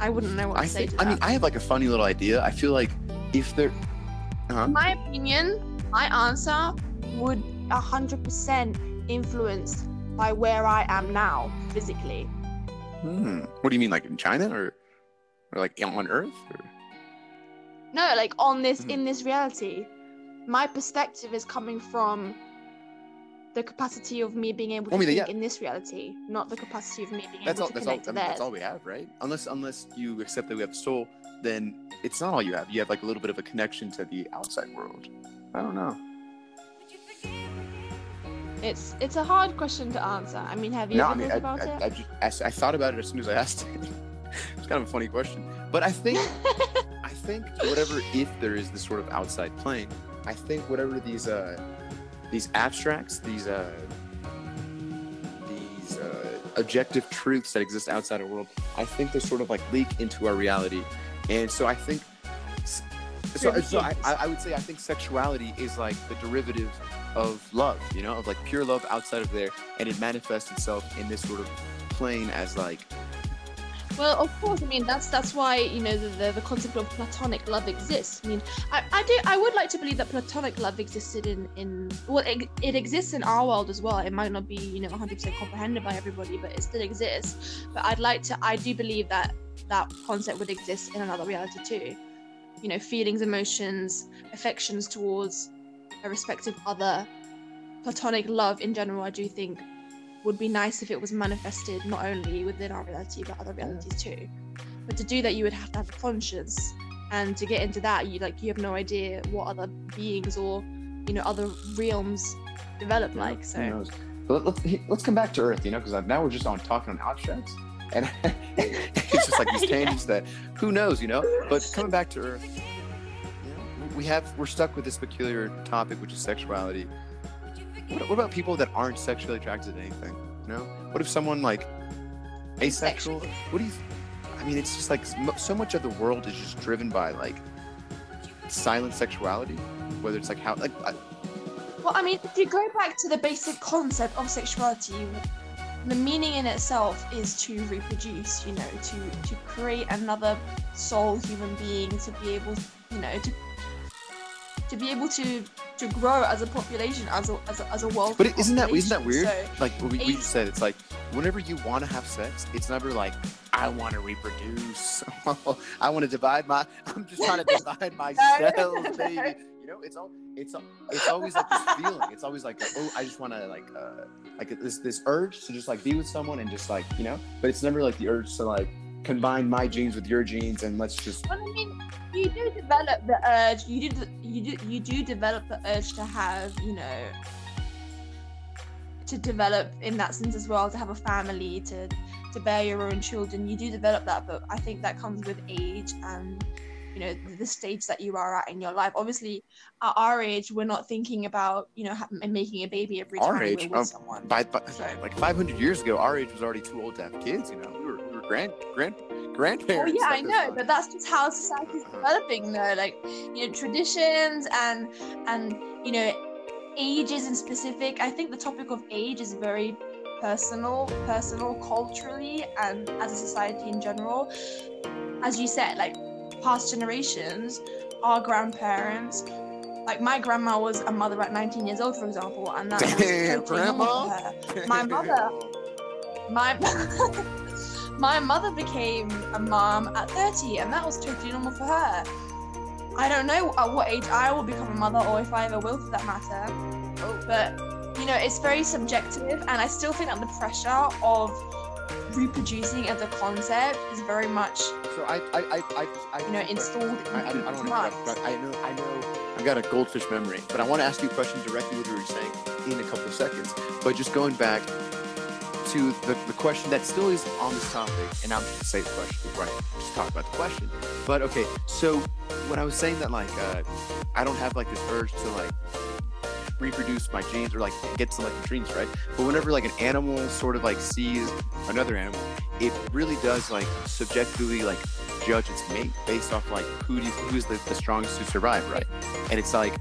i wouldn't know what to I say think. to I mean, I have like a funny little idea. I feel like if they're, huh? in my opinion my answer would 100% influenced by where i am now physically Hmm. What do you mean, like in China or, or like on Earth? Or? no like on this Mhm. in this reality my perspective is coming from the capacity of me being able to I mean, think yeah. in this reality not the capacity of me being That's able all. to That's all. I connect to mean, that's all we have, right? Unless unless you accept that we have a soul, then it's not all you have. You have like a little bit of a connection to the outside world. I don't know. It's it's a hard question to answer. I mean, have you No, ever I mean, thought I, about I, it? I, just, I, I thought about it as soon as I asked it. [laughs] it's kind of a funny question, but I think [laughs] I think whatever if there is this sort of outside plane, I think whatever these uh these abstracts, these uh these uh, objective truths that exist outside our world, I think they sort of like leak into our reality, and so I think. So, so I I would say I think sexuality is like the derivative of love, you know, of like pure love outside of there, and it manifests itself in this sort of plane as like Well, of course. I mean, that's that's why you know the, the, the concept of platonic love exists. I mean, I, I do I would like to believe that platonic love existed in in well, it, it exists in our world as well. It might not be you know 100% comprehended by everybody, but it still exists. But I'd like to I do believe that that concept would exist in another reality too. You know, feelings, emotions, affections towards a respective other, platonic love in general. I do think would be nice if it was manifested not only within our reality but other realities too. But to do that, you would have to have a conscience, and to get into that, you like you have no idea what other beings or you know other realms develop like. Who So let, let's let's come back to Earth, you know, because now we're just on talking on abstracts, and [laughs] it's just like these [laughs] tangents that who knows, you know. But [laughs] coming back to Earth, you know, we have we're stuck with this peculiar topic, which is sexuality. What, what about people that aren't sexually attracted to anything? You know, what if someone like asexual? What do you? I mean, it's just like so- much of the world is just driven by like silent sexuality, whether it's like how like I, Well, I mean, if you go back to the basic concept of sexuality, the meaning in itself is to reproduce, you know, to to create another soul human being to be able, you know, to to be able to to grow as a population, as a as a, as a world. But isn't that isn't that weird? So, like we, we just said, it's like whenever you want to have sex, it's never like I want to reproduce. [laughs] I want to divide my. I'm just trying to [laughs] divide my No, cells, no. baby. You know, it's all. It's al- it's always like this feeling. It's always like oh, I just want to like uh like this this urge to just like be with someone and just like you know. But it's never like the urge to like combine my genes with your genes and let's just. Well, I mean, you do develop the urge. You do you do you do develop the urge to have, you know, to develop in that sense as well, to have a family, to to bear your own children. You do develop that, but I think that comes with age and you know the stage that you are at in your life. Obviously, at our age, we're not thinking about you know making a baby every Our time age, we're with um, someone. By, by So- like 500 years ago, our age was already too old to have kids. You know, grand grand Oh grandparents. yeah, at I know, but that's just how society's developing, though. Like, you know, traditions and and you know, ages in specific. I think the topic of age is very personal, personal culturally, and as a society in general. As you said, like past generations, our grandparents. Like my grandma was a mother at 19 years old, for example, and that was [laughs] Damn, totally grandma. her my mother- my [laughs] [laughs] my mother became a mom at 30 and that was totally normal for her i don't know at what age i will become a mother or if i ever will for that matter but you know it's very subjective and i still think that the pressure of reproducing as a concept is very much So I, I, I, I, I you know installed I, I, I don't want to interrupt, but I know, I know, I've got a goldfish memory, but I want to ask you a question directly what you were saying in a couple of seconds. But just going back to the, the question that still is on this topic, and I'm just gonna say the question right? Just talk about the question. But okay, so when I was saying that, like, uh, I don't have like this urge to like reproduce my genes or like get to like dreams, right? But whenever like an animal sort of like sees another animal, it really does like subjectively like judge its mate based off like who do you, who's the, the strongest to survive, right? And it's like,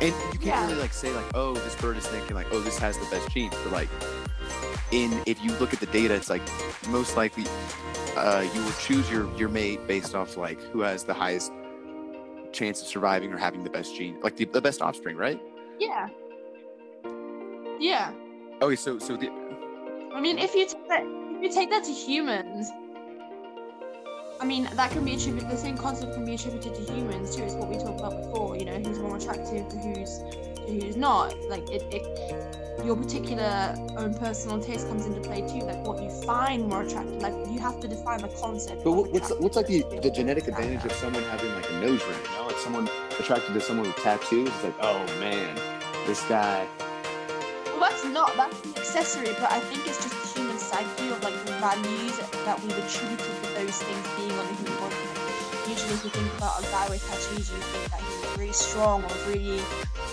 and you can't Yeah. really like say like, oh, this bird is thinking like, oh, this has the best genes, but like, in if you look at the data, it's like most likely uh, you will choose your your mate based off like who has the highest chance of surviving or having the best gene, like the, the best offspring, right? yeah yeah Okay, so so the I mean, if you take that, if you take that to humans, I mean, that can be attributed. The same concept can be attributed to humans too. It's what we talked about before. You know, who's more attractive to who's who's not. Like it, it, your particular own personal taste comes into play too. Like what you find more attractive. Like you have to define the concept. But what, what's what's like the, the genetic advantage of someone having like a nose ring? You know, like someone attracted to someone with tattoos. It's like, oh man, this guy. Well, that's not. That's an accessory, but I think it's just the human psyche of like the values that we've attributed to those things being on the human body. Usually, if you think about a guy with tattoos, you think that he's really strong or really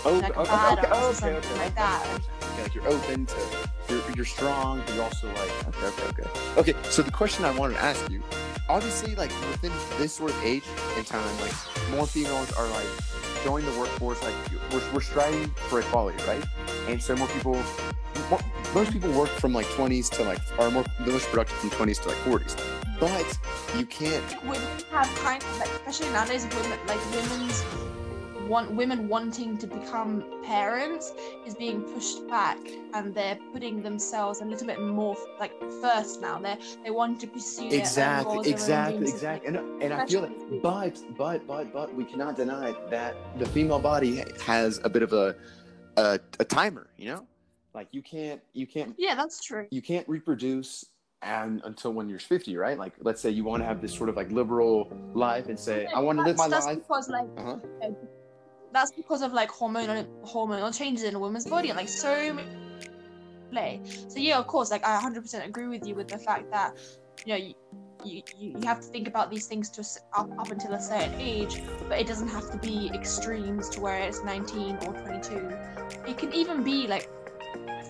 Oh, like a okay, badass okay, or something okay, like okay. that. Yeah, like you're open to, you're, you're strong, but you're also like, okay, okay, okay. Okay, so the question I wanted to ask you, obviously, like within this sort of age and time, like more females are like joining the workforce, like we're, we're striving for equality, right? And so more people, more, most people work from like 20s to like, are more, the most productive from 20s to like 40s. But you can't, women have kind of like especially nowadays women like women's want women wanting to become parents is being pushed back and they're putting themselves a little bit more like first now. They they want to pursue exactly goals, exactly exactly. and, and i feel that but but but but we cannot deny that the female body has a bit of a a, a timer you know? Like you can't you can't yeah that's true. you can't reproduce and until when you're 50 right? Like let's say you want to have this sort of like liberal life and say i want to live my that's, life. that's because like uh-huh. that's because of like hormonal hormonal changes in a woman's body and like so many play. So yeah of course like i 100% agree with you with the fact that you know you, you, you have to think about these things to s- up, up until a certain age but it doesn't have to be extremes to where it's 19 or 22 it can even be like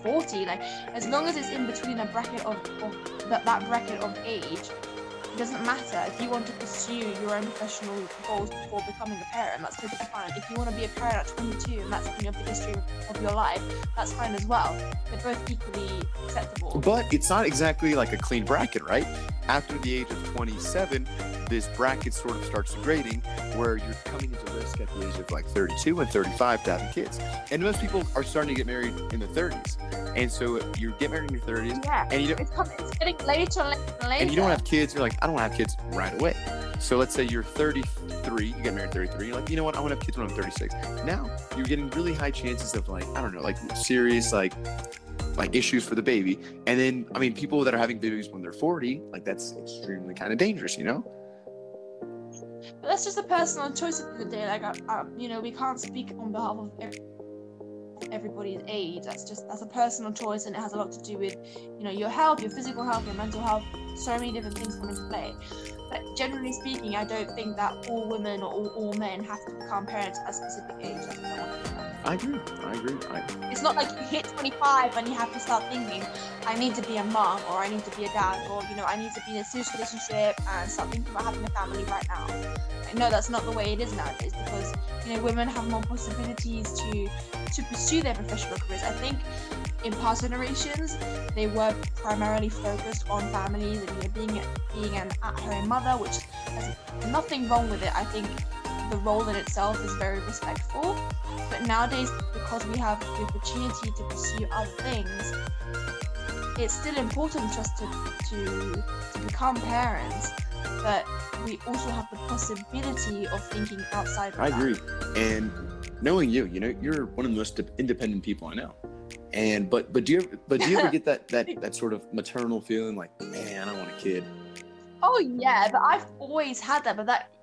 40 like as long as it's in between a bracket of, of that, that bracket of age it doesn't matter if you want to pursue your own professional goals before becoming a parent that's totally fine if you want to be a parent at 22 and that's your biggest dream of your life that's fine as well they're both equally acceptable But it's not exactly like a clean bracket, right? After the age of 27, this bracket sort of starts degrading where you're coming into risk at the age of like 32 and 35 to having kids. And most people are starting to get married in the 30s. And so you get married in your 30s yeah and you don't, it's, coming, it's getting later and later and later and you don't have kids, you're like, I don't want to have kids right away. So let's say you're 33, you get married at 33, you're like, you know what, I want to have kids when I'm 36. Now you're getting really high chances of like, I don't know, like serious like like issues for the baby. And then I mean people that are having babies when they're 40, like that's extremely kind of dangerous, you know? But that's just a personal choice at the end of the day. Like, you know, we can't speak on behalf of every, everybody's age. That's just that's a personal choice, and it has a lot to do with, you know, your health, your physical health, your mental health. So many different things come into play. But generally speaking, I don't think that all women or all, all men have to become parents at a specific age. I. I agree. I agree. I, It's not like you hit 25 and you have to start thinking, I need to be a mom or I need to be a dad or, you know, I need to be in a serious relationship and start thinking about having a family right now. Like, no, that's not the way it is nowadays because, you know, women have more possibilities to to pursue their professional careers. I think in past generations, they were primarily focused on families and, you know, being, being an at-home mother, which has nothing wrong with it. I think the role in itself is very respectful. But nowadays, because we have the opportunity to pursue other things, it's still important just to, to, to become parents. But we also have the possibility of thinking outside of I that. agree. And knowing you, you know, you're one of the most independent people I know. And but but do you ever, but do you ever [laughs] get that that that sort of maternal feeling like, man, I want a kid? Oh yeah, but I've always had that. But that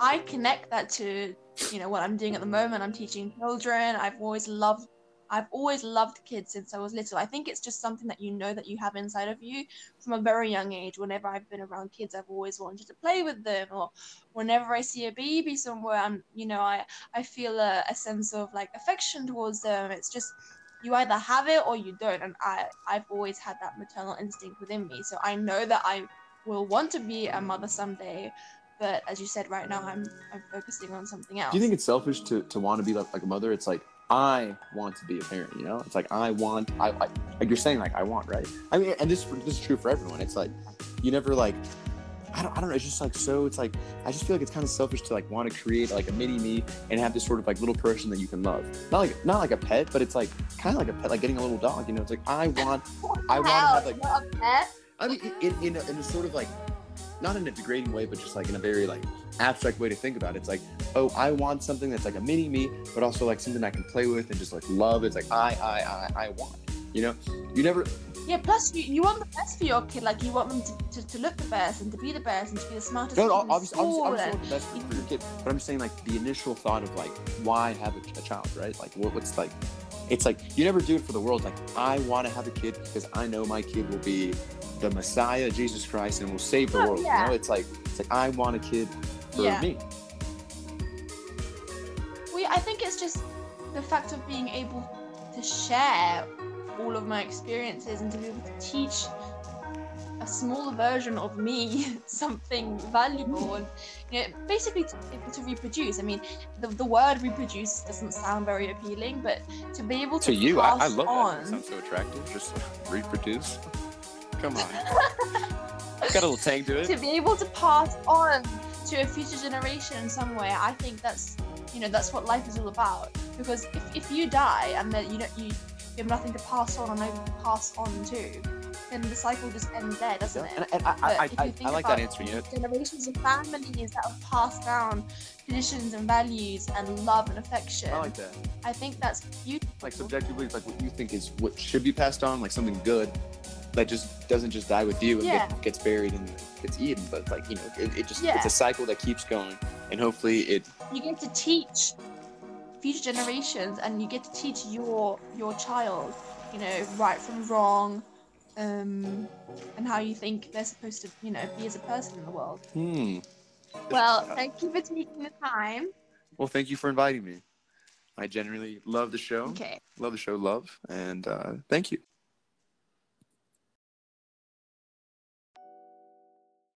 I connect that to you know what I'm doing at the moment. I'm teaching children. I've always loved. I've always loved kids since I was little. I think it's just something that you know that you have inside of you from a very young age. Whenever I've been around kids, I've always wanted to play with them, or whenever I see a baby somewhere, I'm you know I I feel a, a sense of like affection towards them. It's just you either have it or you don't, and I I've always had that maternal instinct within me. So I know that I will want to be a mother someday but as you said right now i'm i'm focusing on something else Do you think it's selfish to to want to be like, like a mother? It's like I want to be a parent, you know? It's like I want I, I like you're saying like I want, right? I mean, and this this is true for everyone. It's like you never like I don't, I don't know. It's just like so. It's like I just feel like it's kind of selfish to like want to create like a mini me and have this sort of like little person that you can love. Not like not like a pet, but it's like kind of like a pet, like getting a little dog. You know, it's like I want. [laughs] I wanna have, like- a pet? I mean, in in a, in a sort of like not in a degrading way, but just like in a very like abstract way to think about it. It's like, oh, I want something that's like a mini me, but also like something I can play with and just like love. It's like I, I, I, I want. You know, you never. Yeah plus you, you want the best for your kid like you want them to, to, to look the best and to be the best and to be the smartest No, kid no, in obviously, obviously, obviously want the best for, your kid. But I'm just saying, like the initial thought of like why have a, a child, right? Like what, what's like it's like you never do it for the world. Like I want to have a kid because I know my kid will be the Messiah, Jesus Christ, and will save the Oh, world. yeah. You know, it's like it's like I want a kid for Yeah. me. We, I think it's just the fact of being able to share all of my experiences and to be able to teach a smaller version of me [laughs] something valuable and you know, basically to be able to reproduce. I mean, the, the word reproduce doesn't sound very appealing, but to be able to, To you, I, I love on, that. That sounds so attractive. Just reproduce. Come on. [laughs] Got a little tang to it. to be able to pass on to a future generation in some way i think that's you know that's what life is all about because if, if you die and then you know you, you have nothing to pass on or nobody to pass on to then the cycle just ends there doesn't Yeah. it And, and I, I, I, I, think like that answer. You know, generations of families that have passed down traditions and values and love and affection I like that. I think that's beautiful Like subjectively, it's like what you think is what should be passed on, like something good that just doesn't just die with you and Yeah. get, gets buried and gets eaten. But like you know, it, it just Yeah. it's a cycle that keeps going, and hopefully it you get to teach future generations and you get to teach your your child you know right from wrong um and how you think they're supposed to you know be as a person in the world Hmm. well thank you for taking the time Well, thank you for inviting me. I genuinely love the show. okay Love the show, love, and uh, thank you.